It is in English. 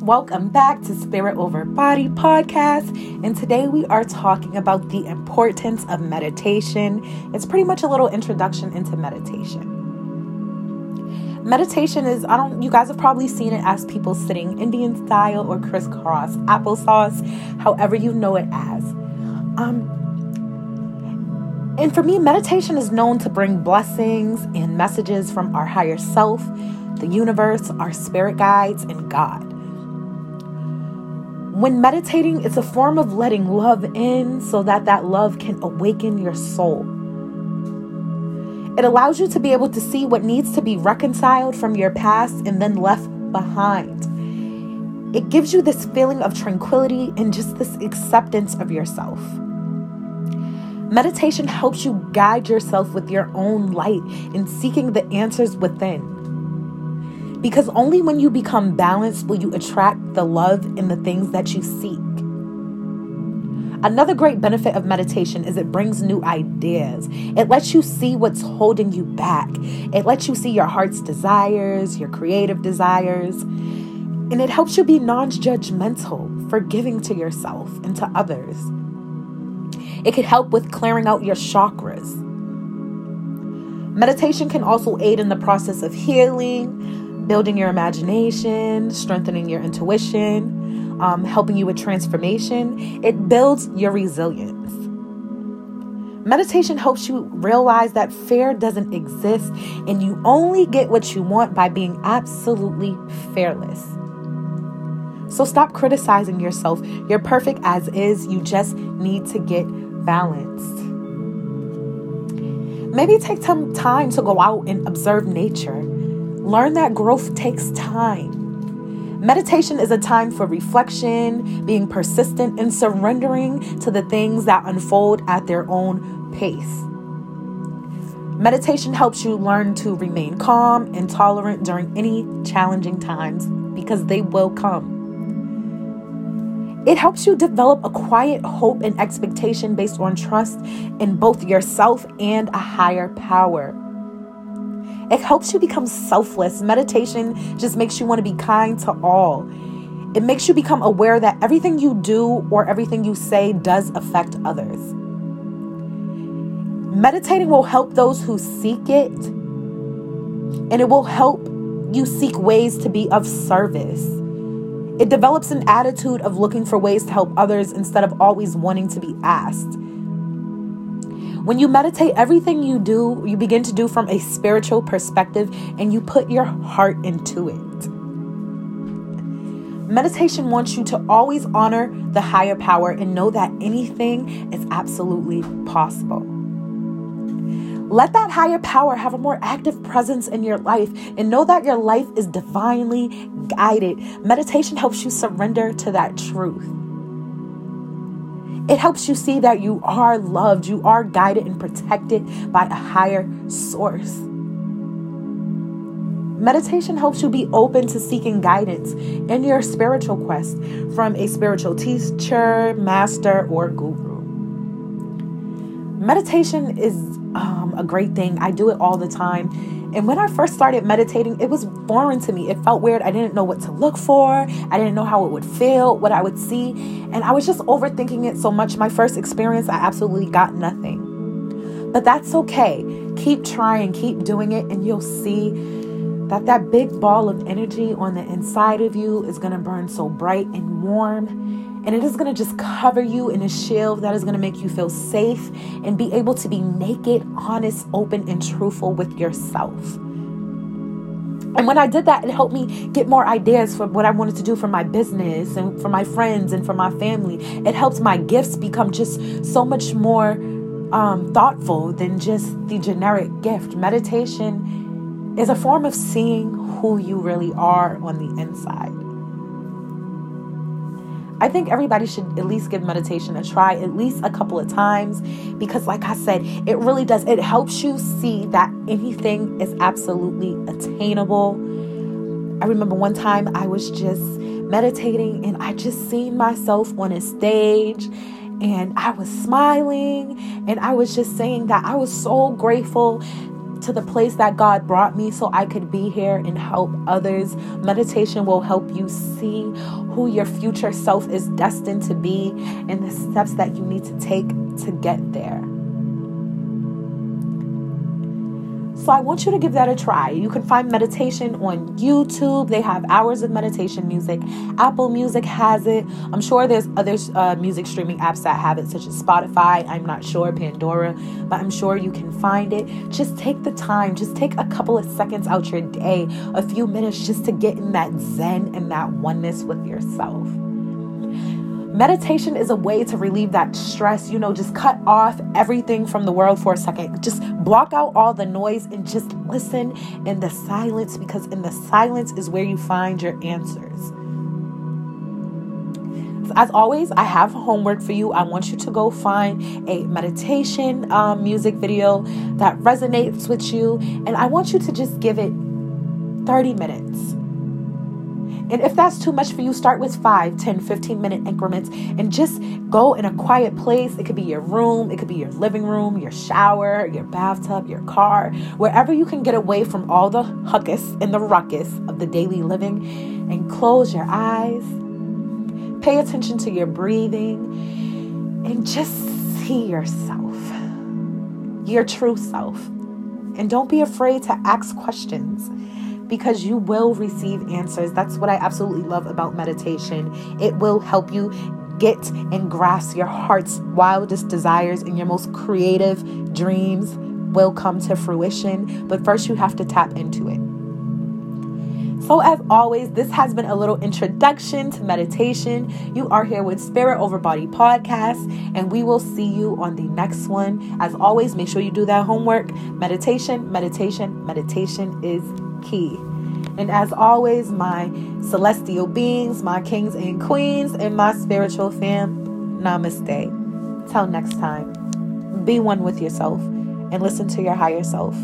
Welcome back to Spirit Over Body podcast. And today we are talking about the importance of meditation. It's pretty much a little introduction into meditation. Meditation is, I don't, you guys have probably seen it as people sitting Indian style or crisscross applesauce, however you know it as. Um, and for me, meditation is known to bring blessings and messages from our higher self, the universe, our spirit guides, and God. When meditating, it's a form of letting love in so that that love can awaken your soul. It allows you to be able to see what needs to be reconciled from your past and then left behind. It gives you this feeling of tranquility and just this acceptance of yourself. Meditation helps you guide yourself with your own light in seeking the answers within. Because only when you become balanced will you attract the love in the things that you seek. Another great benefit of meditation is it brings new ideas. It lets you see what's holding you back. It lets you see your heart's desires, your creative desires, and it helps you be non judgmental, forgiving to yourself and to others. It can help with clearing out your chakras. Meditation can also aid in the process of healing, building your imagination, strengthening your intuition, um, helping you with transformation. It builds your resilience. Meditation helps you realize that fear doesn't exist and you only get what you want by being absolutely fearless. So stop criticizing yourself. You're perfect as is. You just need to get balanced. Maybe take some time to go out and observe nature. Learn that growth takes time. Meditation is a time for reflection, being persistent, and surrendering to the things that unfold at their own pace. Meditation helps you learn to remain calm and tolerant during any challenging times because they will come. It helps you develop a quiet hope and expectation based on trust in both yourself and a higher power. It helps you become selfless. Meditation just makes you want to be kind to all. It makes you become aware that everything you do or everything you say does affect others. Meditating will help those who seek it, and it will help you seek ways to be of service. It develops an attitude of looking for ways to help others instead of always wanting to be asked. When you meditate, everything you do, you begin to do from a spiritual perspective and you put your heart into it. Meditation wants you to always honor the higher power and know that anything is absolutely possible. Let that higher power have a more active presence in your life and know that your life is divinely guided. Meditation helps you surrender to that truth. It helps you see that you are loved, you are guided and protected by a higher source. Meditation helps you be open to seeking guidance in your spiritual quest from a spiritual teacher, master, or guru. Meditation is um, a great thing. I do it all the time and when I first started meditating, it was foreign to me. It felt weird. I didn't know what to look for. I didn't know how it would feel, what I would see. And I was just overthinking it so much. My first experience, I absolutely got nothing. But that's okay. Keep trying, keep doing it, and you'll see that that big ball of energy on the inside of you is going to burn so bright and warm and it is going to just cover you in a shield that is going to make you feel safe and be able to be naked, honest, open, and truthful with yourself. And when I did that, it helped me get more ideas for what I wanted to do for my business and for my friends and for my family. It helped my gifts become just so much more um, thoughtful than just the generic gift. Meditation is a form of seeing who you really are on the inside. I think everybody should at least give meditation a try at least a couple of times because, like I said, it really does. It helps you see that anything is absolutely attainable. I remember one time I was just meditating and I just seen myself on a stage and I was smiling and I was just saying that I was so grateful to the place that God brought me so I could be here and help others. Meditation will help you see who your future self is destined to be and the steps that you need to take to get there. So I want you to give that a try. You can find meditation on YouTube. They have hours of meditation music. Apple Music has it. I'm sure there's other uh, music streaming apps that have it, such as Spotify. I'm not sure, Pandora, but I'm sure you can find it. Just take the time. Just take a couple of seconds out your day, a few minutes, just to get in that zen and that oneness with yourself. Meditation is a way to relieve that stress, you know, just cut off everything from the world for a second. Just block out all the noise and just listen in the silence because in the silence is where you find your answers. As always, I have homework for you. I want you to go find a meditation um, music video that resonates with you, and I want you to just give it 30 minutes. And if that's too much for you, start with 5, 10, 15 minute increments and just go in a quiet place. It could be your room, it could be your living room, your shower, your bathtub, your car, wherever you can get away from all the huckus and the ruckus of the daily living and close your eyes. Pay attention to your breathing and just see yourself, your true self. And don't be afraid to ask questions because you will receive answers. That's what I absolutely love about meditation. It will help you get and grasp your heart's wildest desires and your most creative dreams will come to fruition. But first, you have to tap into it. So, as always, this has been a little introduction to meditation. You are here with Spirit Over Body Podcast, and we will see you on the next one. As always, make sure you do that homework. Meditation, meditation, meditation is key. And as always, my celestial beings, my kings and queens, and my spiritual fam, namaste. Till next time, be one with yourself and listen to your higher self.